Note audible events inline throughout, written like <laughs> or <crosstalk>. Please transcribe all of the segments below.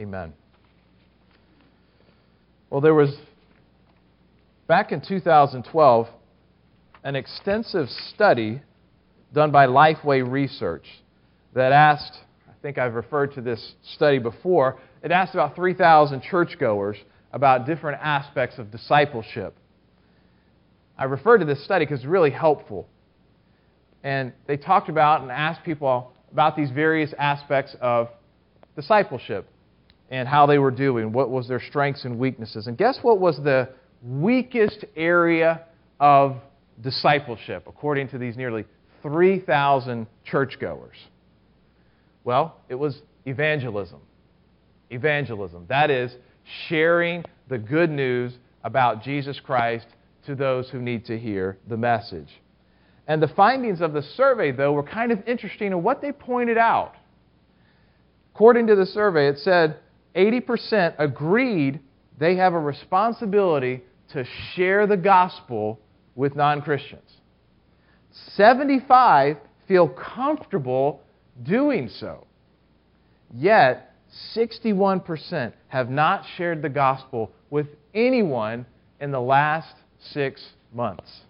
Amen. Well, there was, back in 2012, an extensive study done by Lifeway Research that asked, I think I've referred to this study before, it asked about 3,000 churchgoers about different aspects of discipleship. I refer to this study because it's really helpful. And they talked about and asked people about these various aspects of discipleship and how they were doing, what was their strengths and weaknesses. And guess what was the weakest area of discipleship, according to these nearly 3,000 churchgoers? Well, it was evangelism. Evangelism. That is, sharing the good news about Jesus Christ to those who need to hear the message. And the findings of the survey, though, were kind of interesting in what they pointed out. According to the survey, it said 80% agreed they have a responsibility to share the gospel with non Christians. 75 feel comfortable doing so. Yet, 61% have not shared the gospel with anyone in the last six months.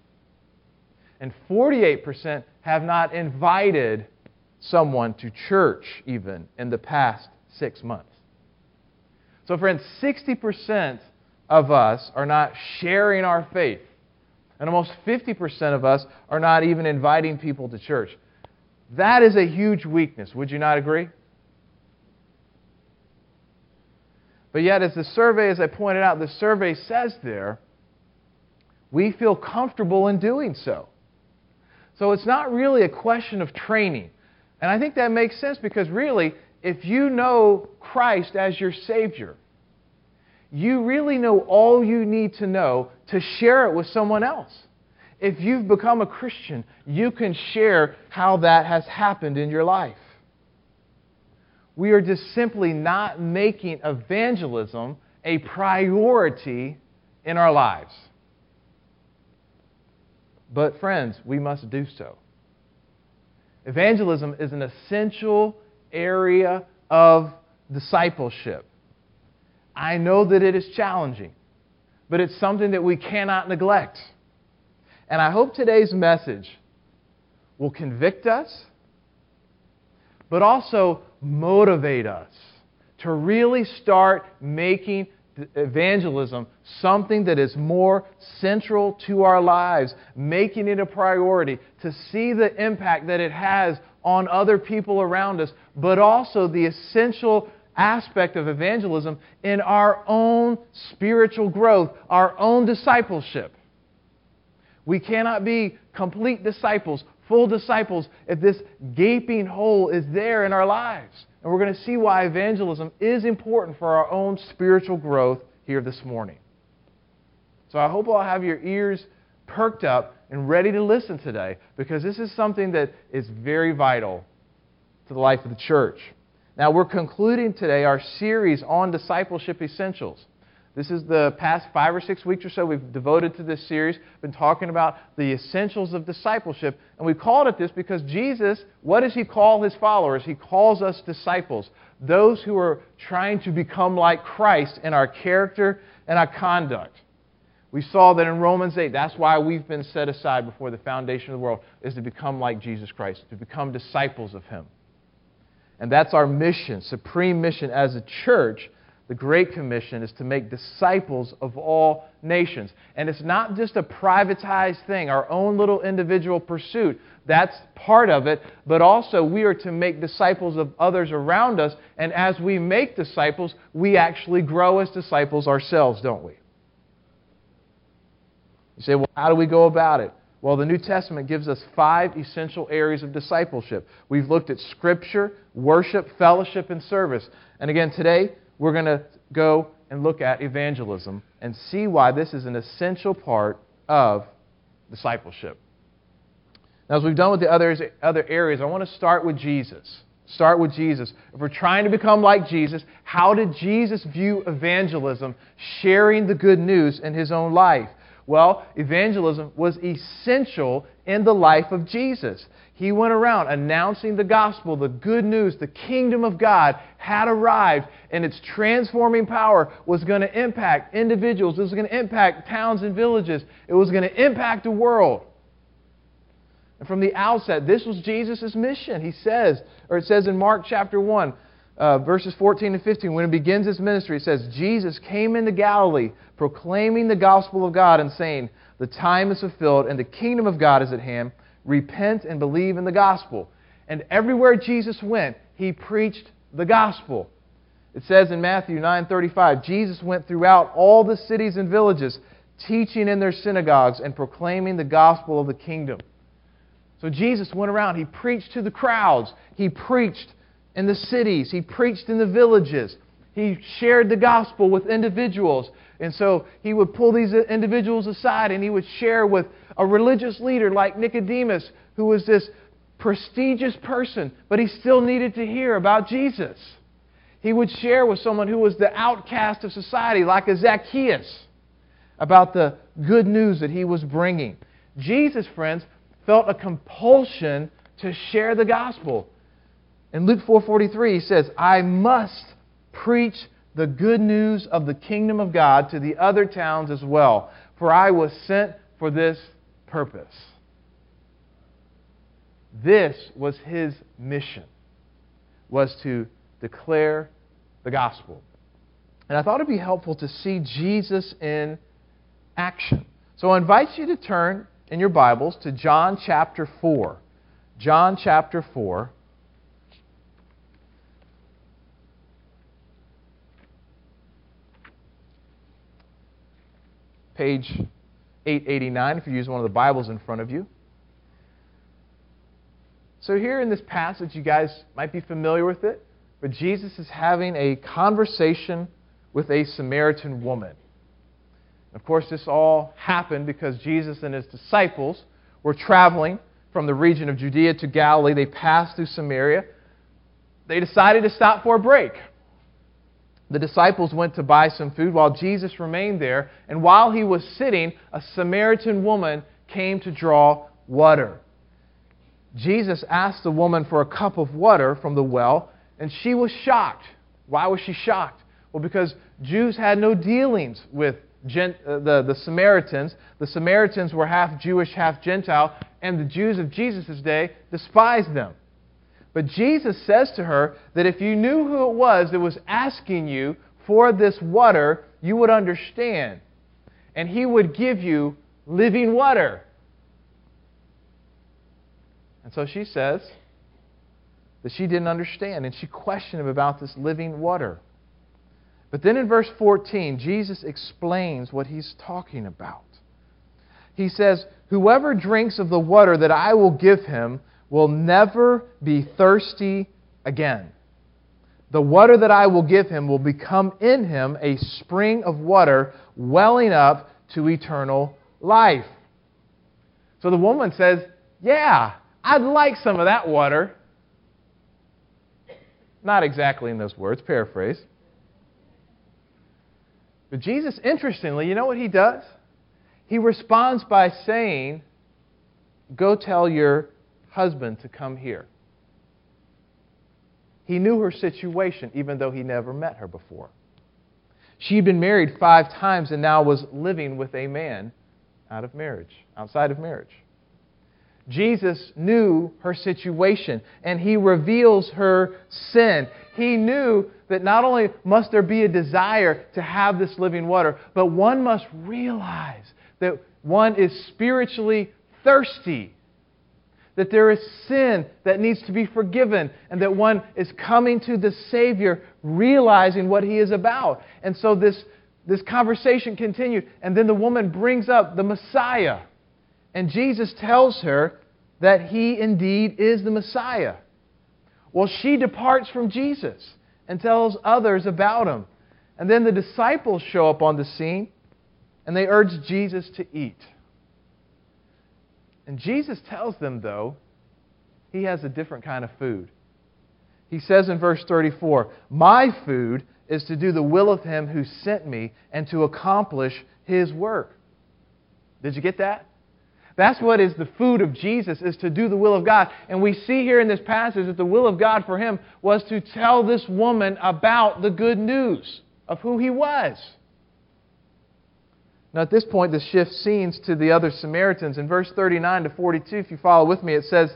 And 48% have not invited someone to church even in the past six months. So, friends, 60% of us are not sharing our faith. And almost 50% of us are not even inviting people to church. That is a huge weakness. Would you not agree? But yet, as the survey, as I pointed out, the survey says there, we feel comfortable in doing so. So it's not really a question of training. And I think that makes sense because really, if you know Christ as your Savior, you really know all you need to know to share it with someone else. If you've become a Christian, you can share how that has happened in your life. We are just simply not making evangelism a priority in our lives. But, friends, we must do so. Evangelism is an essential area of discipleship. I know that it is challenging, but it's something that we cannot neglect. And I hope today's message will convict us, but also motivate us to really start making evangelism something that is more central to our lives, making it a priority, to see the impact that it has on other people around us, but also the essential aspect of evangelism in our own spiritual growth, our own discipleship. We cannot be complete disciples, full disciples, if this gaping hole is there in our lives. And we're going to see why evangelism is important for our own spiritual growth here this morning. So I hope I'll have your ears perked up and ready to listen today because this is something that is very vital to the life of the church. Now, we're concluding today our series on discipleship essentials. This is the past five or six weeks or so we've devoted to this series, been talking about the essentials of discipleship. And we called it this because Jesus, what does he call his followers? He calls us disciples, those who are trying to become like Christ in our character and our conduct. We saw that in Romans 8, that's why we've been set aside before the foundation of the world, is to become like Jesus Christ, to become disciples of him. And that's our mission, supreme mission as a church the Great Commission is to make disciples of all nations. And it's not just a privatized thing, our own little individual pursuit. That's part of it. But also, we are to make disciples of others around us. And as we make disciples, we actually grow as disciples ourselves, don't we? You say, well, how do we go about it? Well, the New Testament gives us five essential areas of discipleship. We've looked at Scripture, worship, fellowship, and service. And again, today, we're going to go and look at evangelism and see why this is an essential part of discipleship. Now, as we've done with the other, other areas, I want to start with Jesus. Start with Jesus. If we're trying to become like Jesus, how did Jesus view evangelism, sharing the good news in his own life? Well, evangelism was essential in the life of Jesus. He went around announcing the gospel, the good news, the kingdom of God had arrived, and its transforming power was going to impact individuals. It was going to impact towns and villages. It was going to impact the world. And from the outset, this was Jesus' mission. He says, or it says in Mark chapter 1, uh, verses 14 and 15, when it begins his ministry, it says, Jesus came into Galilee proclaiming the gospel of God and saying, The time is fulfilled and the kingdom of God is at hand. Repent and believe in the gospel. And everywhere Jesus went, he preached the gospel. It says in Matthew 9:35, Jesus went throughout all the cities and villages, teaching in their synagogues and proclaiming the gospel of the kingdom. So Jesus went around, he preached to the crowds, he preached in the cities, he preached in the villages, he shared the gospel with individuals. And so he would pull these individuals aside and he would share with a religious leader like Nicodemus, who was this prestigious person, but he still needed to hear about Jesus. He would share with someone who was the outcast of society, like a Zacchaeus, about the good news that he was bringing. Jesus, friends, felt a compulsion to share the gospel. In Luke 4:43 he says, "I must preach the good news of the kingdom of God to the other towns as well, for I was sent for this purpose." This was his mission was to declare the gospel. And I thought it'd be helpful to see Jesus in action. So I invite you to turn in your Bibles to John chapter 4. John chapter 4. Page 889, if you use one of the Bibles in front of you. So, here in this passage, you guys might be familiar with it, but Jesus is having a conversation with a Samaritan woman. Of course, this all happened because Jesus and his disciples were traveling from the region of Judea to Galilee. They passed through Samaria. They decided to stop for a break. The disciples went to buy some food while Jesus remained there, and while he was sitting, a Samaritan woman came to draw water. Jesus asked the woman for a cup of water from the well, and she was shocked. Why was she shocked? Well, because Jews had no dealings with uh, the, the Samaritans. The Samaritans were half Jewish, half Gentile, and the Jews of Jesus' day despised them. But Jesus says to her that if you knew who it was that was asking you for this water, you would understand. And he would give you living water. And so she says that she didn't understand, and she questioned him about this living water. But then in verse 14, Jesus explains what he's talking about. He says, Whoever drinks of the water that I will give him will never be thirsty again. The water that I will give him will become in him a spring of water welling up to eternal life. So the woman says, Yeah, I'd like some of that water. Not exactly in those words, paraphrase. But Jesus, interestingly, you know what he does? He responds by saying, Go tell your husband to come here. He knew her situation, even though he never met her before. She'd been married five times and now was living with a man out of marriage, outside of marriage. Jesus knew her situation and he reveals her sin. He knew that not only must there be a desire to have this living water, but one must realize that one is spiritually thirsty. That there is sin that needs to be forgiven, and that one is coming to the Savior realizing what He is about. And so this, this conversation continued, and then the woman brings up the Messiah. And Jesus tells her that he indeed is the Messiah. Well, she departs from Jesus and tells others about him. And then the disciples show up on the scene and they urge Jesus to eat. And Jesus tells them, though, he has a different kind of food. He says in verse 34 My food is to do the will of him who sent me and to accomplish his work. Did you get that? That's what is the food of Jesus, is to do the will of God. And we see here in this passage that the will of God for him was to tell this woman about the good news of who he was. Now, at this point, the shift scenes to the other Samaritans. In verse 39 to 42, if you follow with me, it says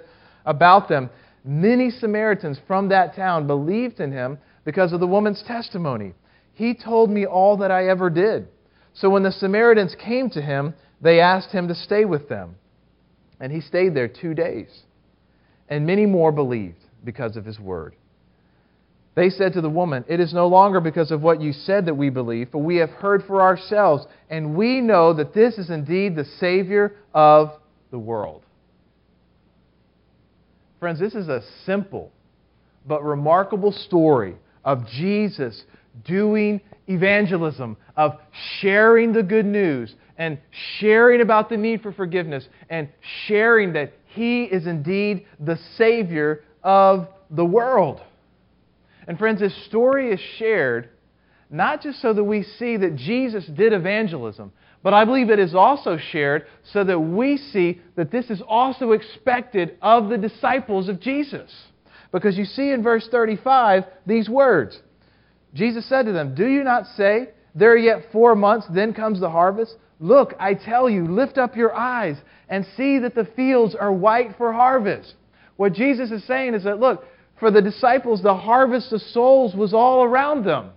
about them Many Samaritans from that town believed in him because of the woman's testimony. He told me all that I ever did. So when the Samaritans came to him, they asked him to stay with them. And he stayed there two days. And many more believed because of his word. They said to the woman, It is no longer because of what you said that we believe, for we have heard for ourselves, and we know that this is indeed the Savior of the world. Friends, this is a simple but remarkable story of Jesus doing evangelism, of sharing the good news, and sharing about the need for forgiveness, and sharing that He is indeed the Savior of the world. And friends, this story is shared not just so that we see that Jesus did evangelism, but I believe it is also shared so that we see that this is also expected of the disciples of Jesus. Because you see in verse 35 these words Jesus said to them, Do you not say, There are yet four months, then comes the harvest? Look, I tell you, lift up your eyes and see that the fields are white for harvest. What Jesus is saying is that, look, for the disciples, the harvest of souls was all around them.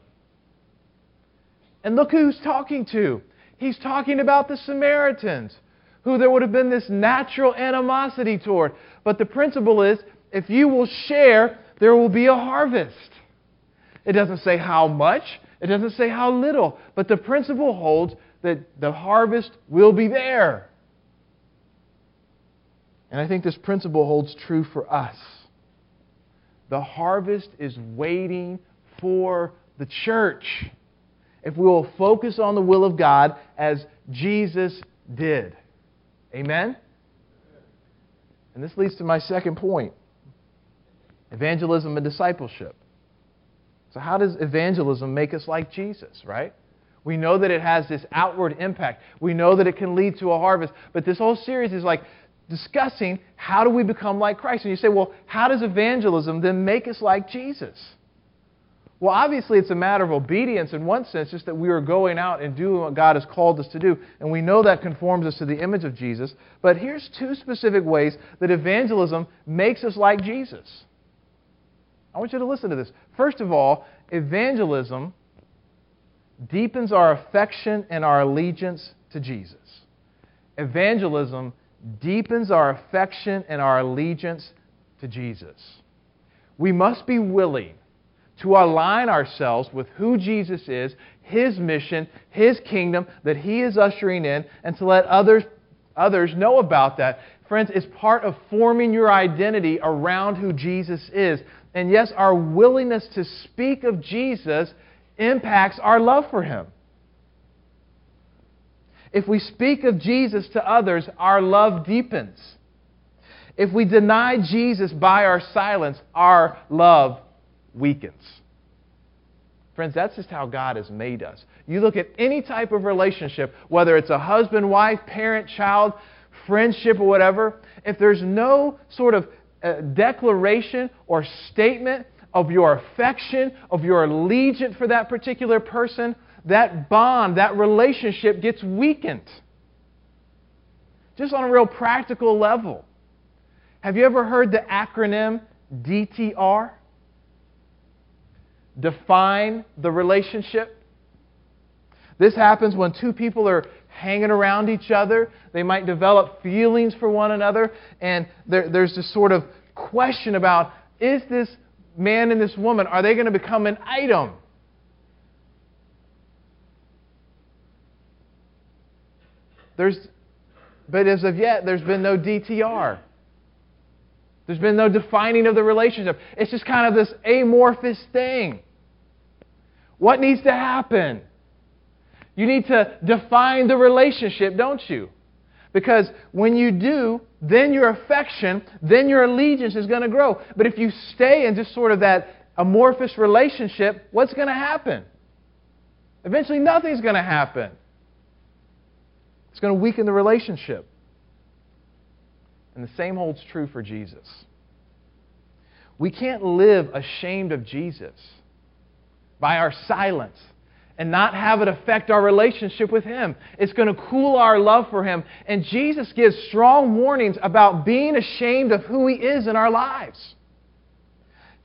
And look who's talking to. He's talking about the Samaritans, who there would have been this natural animosity toward. But the principle is if you will share, there will be a harvest. It doesn't say how much, it doesn't say how little, but the principle holds that the harvest will be there. And I think this principle holds true for us. The harvest is waiting for the church. If we will focus on the will of God as Jesus did. Amen? And this leads to my second point evangelism and discipleship. So, how does evangelism make us like Jesus, right? We know that it has this outward impact. We know that it can lead to a harvest. But this whole series is like discussing how do we become like Christ. And you say, well, how does evangelism then make us like Jesus? Well, obviously, it's a matter of obedience in one sense, just that we are going out and doing what God has called us to do. And we know that conforms us to the image of Jesus. But here's two specific ways that evangelism makes us like Jesus. I want you to listen to this. First of all, evangelism deepens our affection and our allegiance to Jesus. Evangelism deepens our affection and our allegiance to Jesus. We must be willing to align ourselves with who Jesus is, His mission, His kingdom that He is ushering in, and to let others, others know about that. Friends, it's part of forming your identity around who Jesus is. And yes, our willingness to speak of Jesus impacts our love for Him. If we speak of Jesus to others, our love deepens. If we deny Jesus by our silence, our love weakens. Friends, that's just how God has made us. You look at any type of relationship, whether it's a husband, wife, parent, child, friendship, or whatever, if there's no sort of uh, declaration or statement of your affection, of your allegiance for that particular person, that bond, that relationship gets weakened. Just on a real practical level. Have you ever heard the acronym DTR? define the relationship. This happens when two people are hanging around each other. They might develop feelings for one another, and there, there's this sort of question about is this man and this woman, are they going to become an item? There's, but as of yet, there's been no DTR. There's been no defining of the relationship. It's just kind of this amorphous thing. What needs to happen? You need to define the relationship, don't you? Because when you do, then your affection, then your allegiance is going to grow. But if you stay in just sort of that amorphous relationship, what's going to happen? Eventually, nothing's going to happen. It's going to weaken the relationship. And the same holds true for Jesus. We can't live ashamed of Jesus by our silence and not have it affect our relationship with Him. It's going to cool our love for Him. And Jesus gives strong warnings about being ashamed of who He is in our lives.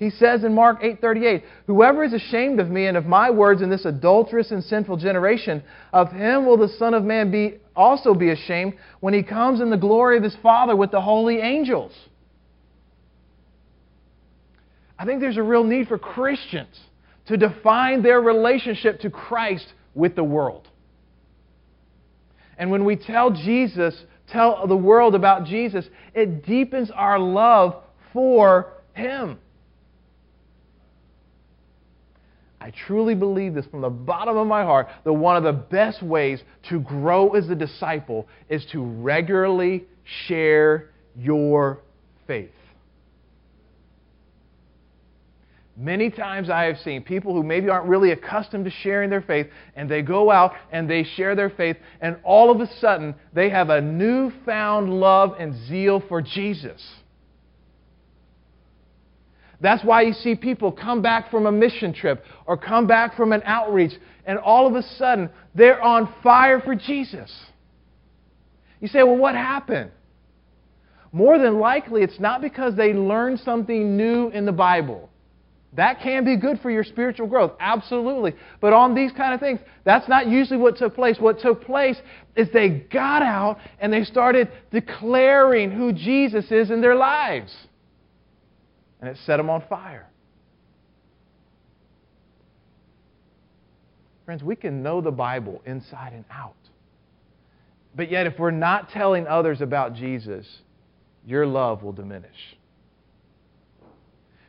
He says in Mark 8:38, "Whoever is ashamed of me and of my words in this adulterous and sinful generation, of him will the Son of Man be also be ashamed when he comes in the glory of his Father with the holy angels." I think there's a real need for Christians to define their relationship to Christ with the world. And when we tell Jesus, tell the world about Jesus, it deepens our love for Him. I truly believe this from the bottom of my heart that one of the best ways to grow as a disciple is to regularly share your faith. Many times I have seen people who maybe aren't really accustomed to sharing their faith, and they go out and they share their faith, and all of a sudden they have a newfound love and zeal for Jesus. That's why you see people come back from a mission trip or come back from an outreach, and all of a sudden they're on fire for Jesus. You say, well, what happened? More than likely, it's not because they learned something new in the Bible. That can be good for your spiritual growth, absolutely. But on these kind of things, that's not usually what took place. What took place is they got out and they started declaring who Jesus is in their lives. And it set them on fire. Friends, we can know the Bible inside and out. But yet, if we're not telling others about Jesus, your love will diminish.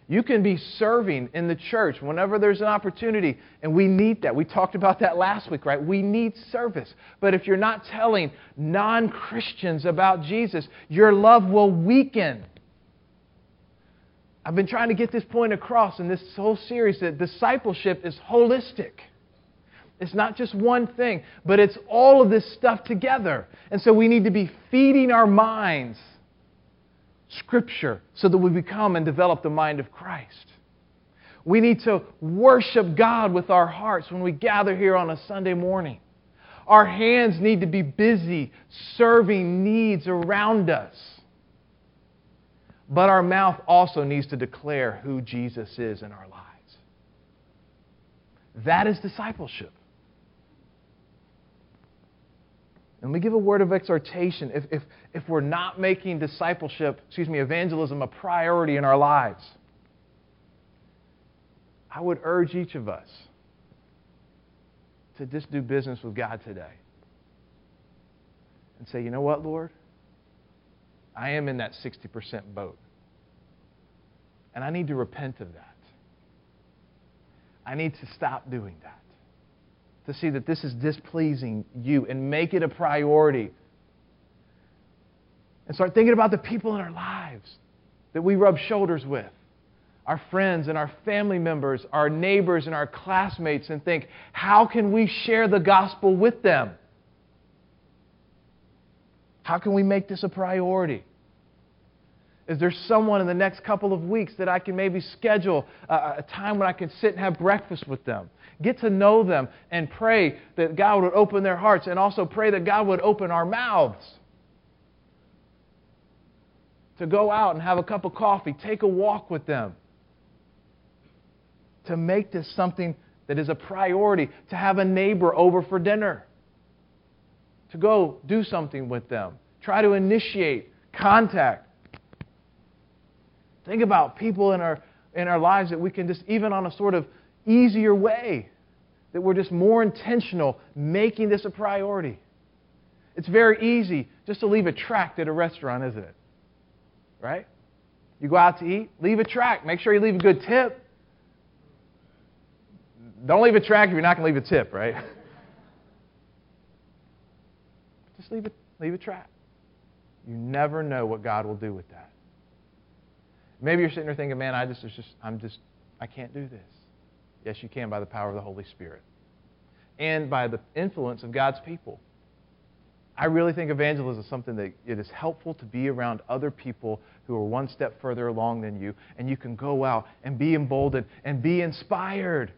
You can be serving in the church whenever there's an opportunity, and we need that. We talked about that last week, right? We need service. But if you're not telling non Christians about Jesus, your love will weaken. I've been trying to get this point across in this whole series that discipleship is holistic. It's not just one thing, but it's all of this stuff together. And so we need to be feeding our minds Scripture so that we become and develop the mind of Christ. We need to worship God with our hearts when we gather here on a Sunday morning. Our hands need to be busy serving needs around us. But our mouth also needs to declare who Jesus is in our lives. That is discipleship. And we give a word of exhortation. If, if, if we're not making discipleship, excuse me, evangelism a priority in our lives, I would urge each of us to just do business with God today and say, you know what, Lord? I am in that 60% boat. And I need to repent of that. I need to stop doing that. To see that this is displeasing you and make it a priority and start thinking about the people in our lives that we rub shoulders with our friends and our family members, our neighbors and our classmates, and think, how can we share the gospel with them? How can we make this a priority? Is there someone in the next couple of weeks that I can maybe schedule a, a, time when I can sit and have breakfast with them? Get to know them and pray that God would open their hearts and also pray that God would open our mouths to go out and have a cup of coffee, take a walk with them, to make this something that is a priority, to have a neighbor over for dinner, to go do something with them, try to initiate contact. Think about people in our, in our lives that we can just, even on a sort of easier way, that we're just more intentional making this a priority. It's very easy just to leave a tract at a restaurant, isn't it? right? You go out to eat, leave a tract. Make sure you leave a good tip. Don't leave a tract if you're not going to leave a tip, right? <laughs> Just leave it, leave a tract. You never know what God will do with that. Maybe you're sitting there thinking, man, I just, just, I'm just, I can't do this. Yes, you can by the power of the Holy Spirit and by the influence of God's people. I really think evangelism is something that it is helpful to be around other people who are one step further along than you, and you can go out and be emboldened and be inspired.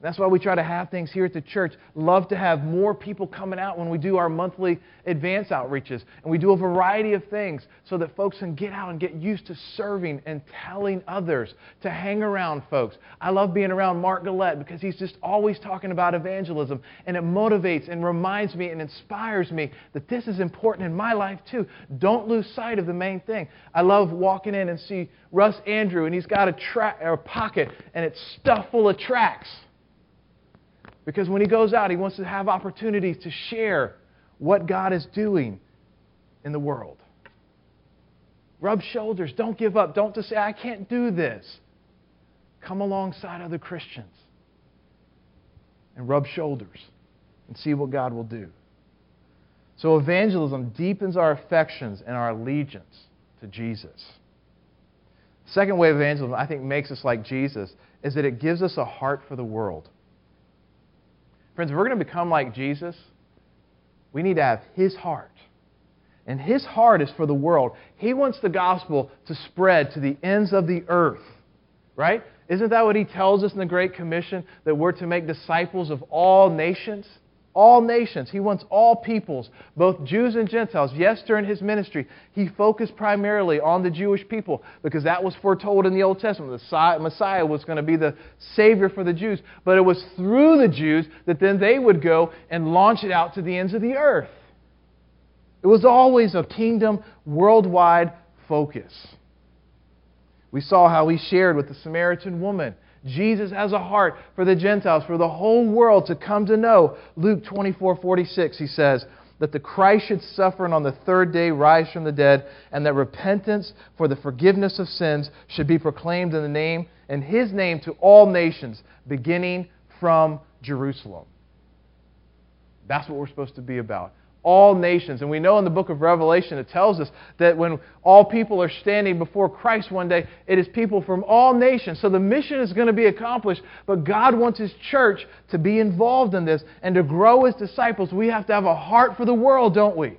That's why we try to have things here at the church. Love to have more people coming out when we do our monthly advance outreaches. And we do a variety of things so that folks can get out and get used to serving and telling others, to hang around folks. I love being around Mark Gillette because he's just always talking about evangelism. And it motivates and reminds me and inspires me that this is important in my life too. Don't lose sight of the main thing. I love walking in and see Russ Andrew, and he's got a, tra- a pocket and it's stuffed full of tracts. Because when he goes out, he wants to have opportunities to share what God is doing in the world. Rub shoulders. Don't give up. Don't just say, I can't do this. Come alongside other Christians and rub shoulders and see what God will do. So, evangelism deepens our affections and our allegiance to Jesus. second way evangelism, I think, makes us like Jesus is that it gives us a heart for the world. Friends, if we're going to become like Jesus, we need to have His heart. And His heart is for the world. He wants the gospel to spread to the ends of the earth. Right? Isn't that what He tells us in the Great Commission? That we're to make disciples of all nations? All nations. He wants all peoples, both Jews and Gentiles. Yes, during his ministry, he focused primarily on the Jewish people because that was foretold in the Old Testament. The Messiah was going to be the Savior for the Jews. But it was through the Jews that then they would go and launch it out to the ends of the earth. It was always a kingdom worldwide focus. We saw how he shared with the Samaritan woman Jesus has a heart for the Gentiles, for the whole world to come to know. Luke 24 46, he says, that the Christ should suffer and on the third day rise from the dead, and that repentance for the forgiveness of sins should be proclaimed in the name in his name to all nations, beginning from Jerusalem. That's what we're supposed to be about all nations. And we know in the book of Revelation it tells us that when all people are standing before Christ one day, it is people from all nations. So the mission is going to be accomplished, but God wants His church to be involved in this and to grow His disciples. We have to have a heart for the world, don't we?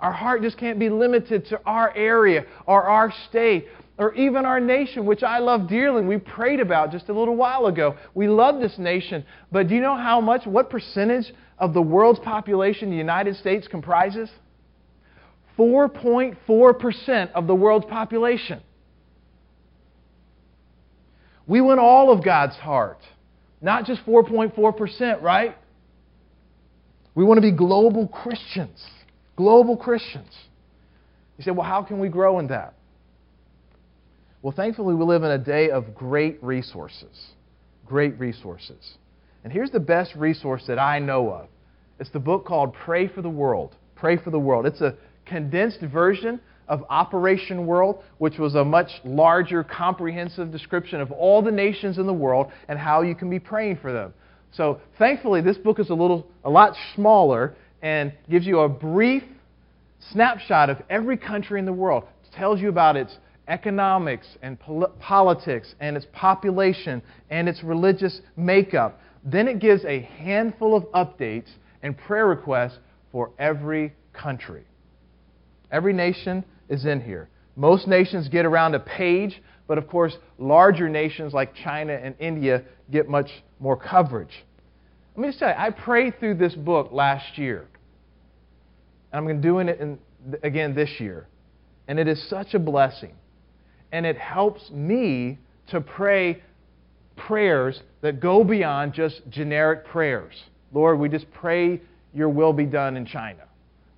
Our heart just can't be limited to our area or our state or even our nation, which I love dearly. We prayed about just a little while ago. We love this nation, but do you know how much, what percentage of the world's population the United States comprises? 4.4% of the world's population. We want all of God's heart, not just 4.4%, right? We want to be global Christians. Global Christians. You say, well, how can we grow in that? Well, thankfully, we live in a day of great resources. Great resources. And here's the best resource that I know of it's the book called Pray for the World. Pray for the World. It's a condensed version of Operation World, which was a much larger, comprehensive description of all the nations in the world and how you can be praying for them. So, thankfully, this book is a little, a lot smaller and gives you a brief snapshot of every country in the world. It tells you about its economics and pol- politics and its population and its religious makeup. Then it gives a handful of updates and prayer requests for every country. Every nation is in here. Most nations get around a page, but of course, larger nations like China and India get much more coverage. Let me just tell you, I prayed through this book last year. And I'm doing it in, again this year. And it is such a blessing and it helps me to pray prayers that go beyond just generic prayers. Lord, we just pray your will be done in China.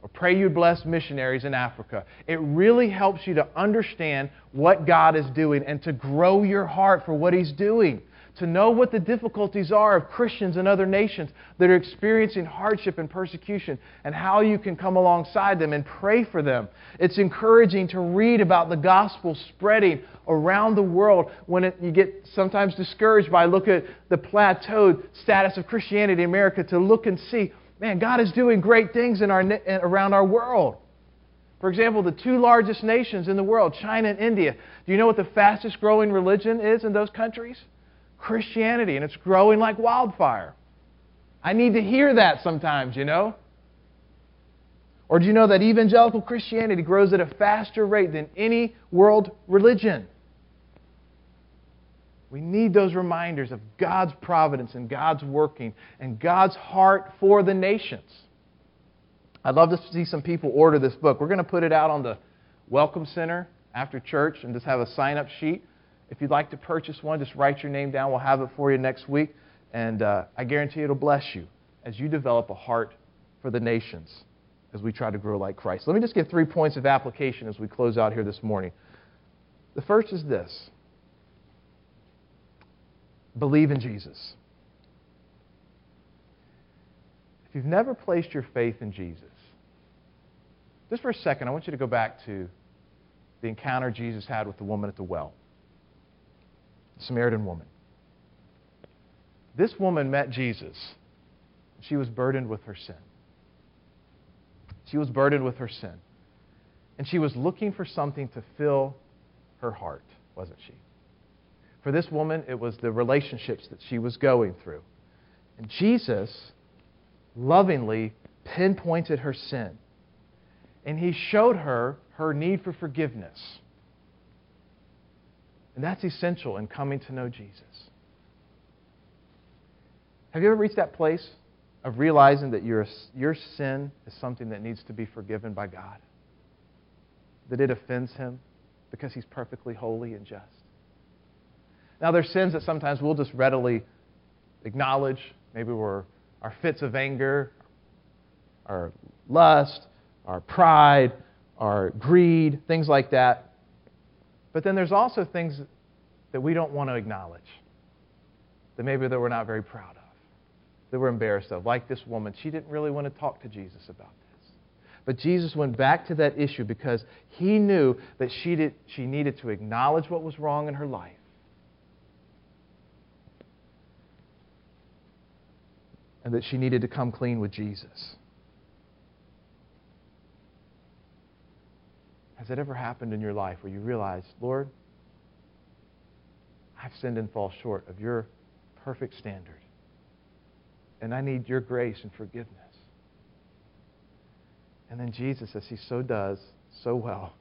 Or pray you bless missionaries in Africa. It really helps you to understand what God is doing and to grow your heart for what He's doing to know what the difficulties are of Christians in other nations that are experiencing hardship and persecution and how you can come alongside them and pray for them. It's encouraging to read about the gospel spreading around the world when it, you get sometimes discouraged by look at the plateaued status of Christianity in America to look and see, man, God is doing great things in our, around our world. For example, the two largest nations in the world, China and India, do you know what the fastest growing religion is in those countries? Christianity, and it's growing like wildfire. I need to hear that sometimes, you know? Or do you know that evangelical Christianity grows at a faster rate than any world religion? We need those reminders of God's providence and God's working and God's heart for the nations. I'd love to see some people order this book. We're going to put it out on the Welcome Center after church and just have a sign up sheet. If you'd like to purchase one, just write your name down. We'll have it for you next week. And uh, I guarantee it'll bless you as you develop a heart for the nations as we try to grow like Christ. Let me just give three points of application as we close out here this morning. The first is this believe in Jesus. If you've never placed your faith in Jesus, just for a second, I want you to go back to the encounter Jesus had with the woman at the well, the Samaritan woman. This woman met Jesus. She was burdened with her sin. She was burdened with her sin. And she was looking for something to fill her heart, wasn't she? For this woman, it was the relationships that she was going through. And Jesus lovingly pinpointed her sin. And he showed her her need for forgiveness. And that's essential in coming to know Jesus. Have you ever reached that place of realizing that your, your sin is something that needs to be forgiven by God? That it offends Him because He's perfectly holy and just? Now, there's sins that sometimes we'll just readily acknowledge. Maybe we're our fits of anger, our lust, our pride, our greed, things like that. But then there's also things that we don't want to acknowledge, that maybe that we're not very proud of, that we're embarrassed of. Like this woman, she didn't really want to talk to Jesus about this. But Jesus went back to that issue because he knew that she, did, she needed to acknowledge what was wrong in her life. And that she needed to come clean with Jesus. Has it ever happened in your life where you realize, Lord, I've sinned and fall short of your perfect standard, and I need your grace and forgiveness? And then Jesus, as he so does so well,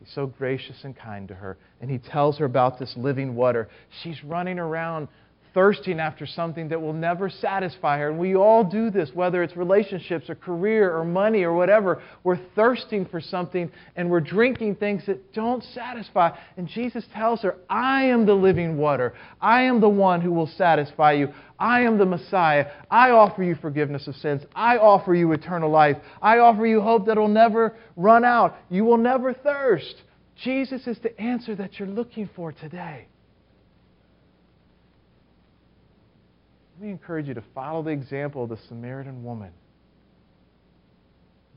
he's so gracious and kind to her, and he tells her about this living water. She's running around thirsting after something that will never satisfy her. And we all do this, whether it's relationships or career or money or whatever. We're thirsting for something and we're drinking things that don't satisfy. And Jesus tells her, I am the living water. I am the one who will satisfy you. I am the Messiah. I offer you forgiveness of sins. I offer you eternal life. I offer you hope that will never run out. You will never thirst. Jesus is the answer that you're looking for today. Let me encourage you to follow the example of the Samaritan woman,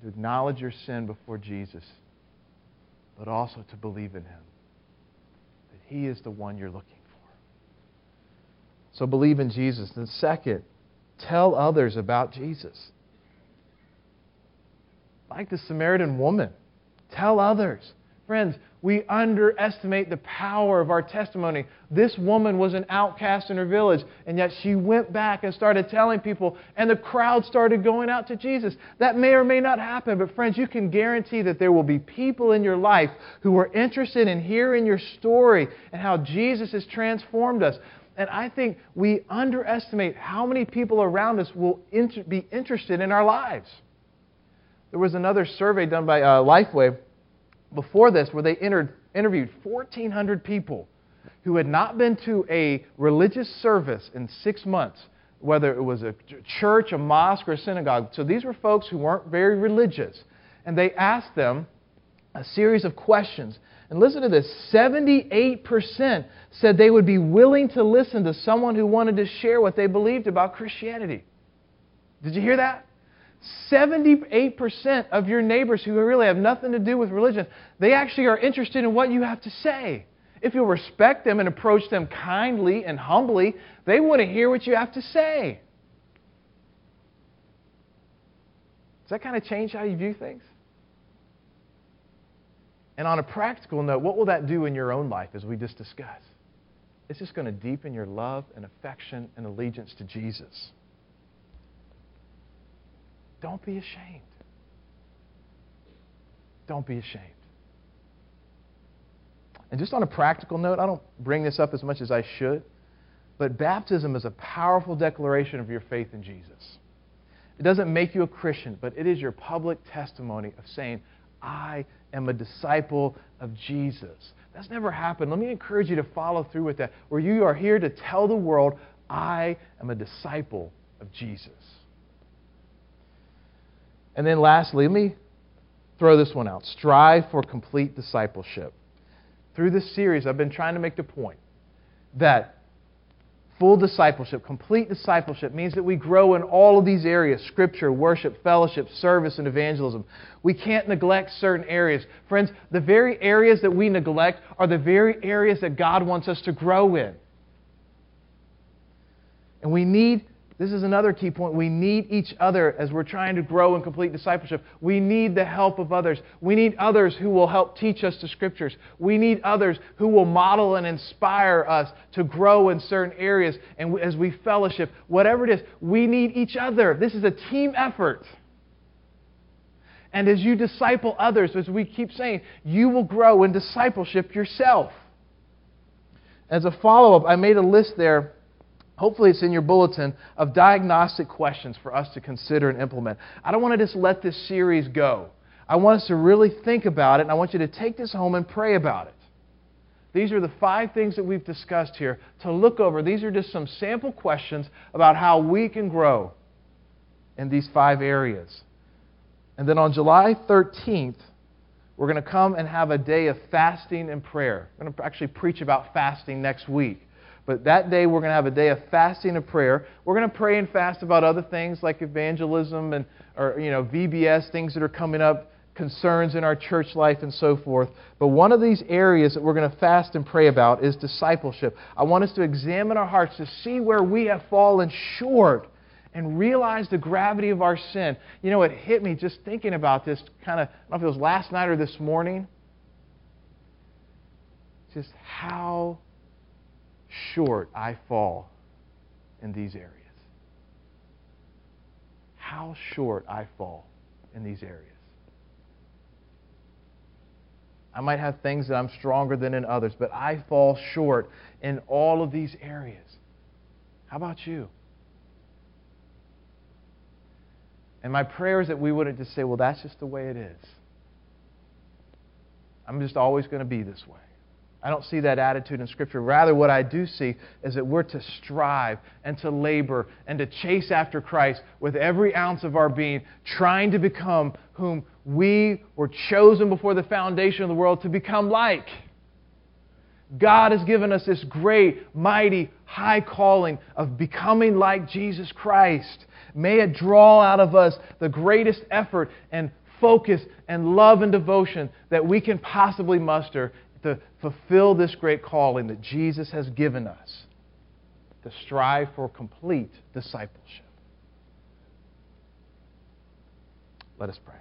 to acknowledge your sin before Jesus, but also to believe in Him, that He is the one you're looking for. So believe in Jesus. And second, tell others about Jesus. Like the Samaritan woman, tell others. Friends, we underestimate the power of our testimony. This woman was an outcast in her village, and yet she went back and started telling people, and the crowd started going out to Jesus. That may or may not happen, but friends, you can guarantee that there will be people in your life who are interested in hearing your story and how Jesus has transformed us. And I think we underestimate how many people around us will inter- be interested in our lives. There was another survey done by uh, Lifeway before this where they entered, interviewed 1,400 people who had not been to a religious service in six months, whether it was a church, a mosque, or a synagogue. So these were folks who weren't very religious. And they asked them a series of questions. And listen to this 78% said they would be willing to listen to someone who wanted to share what they believed about Christianity. Did you hear that? 78% of your neighbors who really have nothing to do with religion, they actually are interested in what you have to say. If you'll respect them and approach them kindly and humbly, they want to hear what you have to say. Does that kind of change how you view things? And on a practical note, what will that do in your own life as we just discussed? It's just going to deepen your love and affection and allegiance to Jesus. Don't be ashamed. Don't be ashamed. And just on a practical note, I don't bring this up as much as I should, but baptism is a powerful declaration of your faith in Jesus. It doesn't make you a Christian, but it is your public testimony of saying, I am a disciple of Jesus. That's never happened. Let me encourage you to follow through with that, where you are here to tell the world, I am a disciple of Jesus. And then lastly, let me throw this one out strive for complete discipleship. Through this series, I've been trying to make the point that full discipleship, complete discipleship, means that we grow in all of these areas scripture, worship, fellowship, service, and evangelism. We can't neglect certain areas. Friends, the very areas that we neglect are the very areas that God wants us to grow in. And we need this is another key point. We need each other as we're trying to grow in complete discipleship. We need the help of others. We need others who will help teach us the scriptures. We need others who will model and inspire us to grow in certain areas. And as we fellowship, whatever it is, we need each other. This is a team effort. And as you disciple others, as we keep saying, you will grow in discipleship yourself. As a follow up, I made a list there Hopefully, it's in your bulletin of diagnostic questions for us to consider and implement. I don't want to just let this series go. I want us to really think about it, and I want you to take this home and pray about it. These are the five things that we've discussed here to look over. These are just some sample questions about how we can grow in these five areas. And then on July 13th, we're going to come and have a day of fasting and prayer. I'm going to actually preach about fasting next week. But that day, we're going to have a day of fasting and prayer. We're going to pray and fast about other things like evangelism and, or, you know, VBS, things that are coming up, concerns in our church life, and so forth. But one of these areas that we're going to fast and pray about is discipleship. I want us to examine our hearts to see where we have fallen short and realize the gravity of our sin. You know, it hit me just thinking about this kind of, I don't know if it was last night or this morning. Just how short I fall in these areas. How short I fall in these areas. I might have things that I'm stronger than in others, but I fall short in all of these areas. How about you? And my prayer is that we wouldn't just say, well, that's just the way it is. I'm just always going to be this way. I don't see that attitude in Scripture. Rather, what I do see is that we're to strive and to labor and to chase after Christ with every ounce of our being, trying to become whom we were chosen before the foundation of the world to become like. God has given us this great, mighty, high calling of becoming like Jesus Christ. May it draw out of us the greatest effort and focus and love and devotion that we can possibly muster to fulfill this great calling that Jesus has given us to strive for complete discipleship. Let us pray.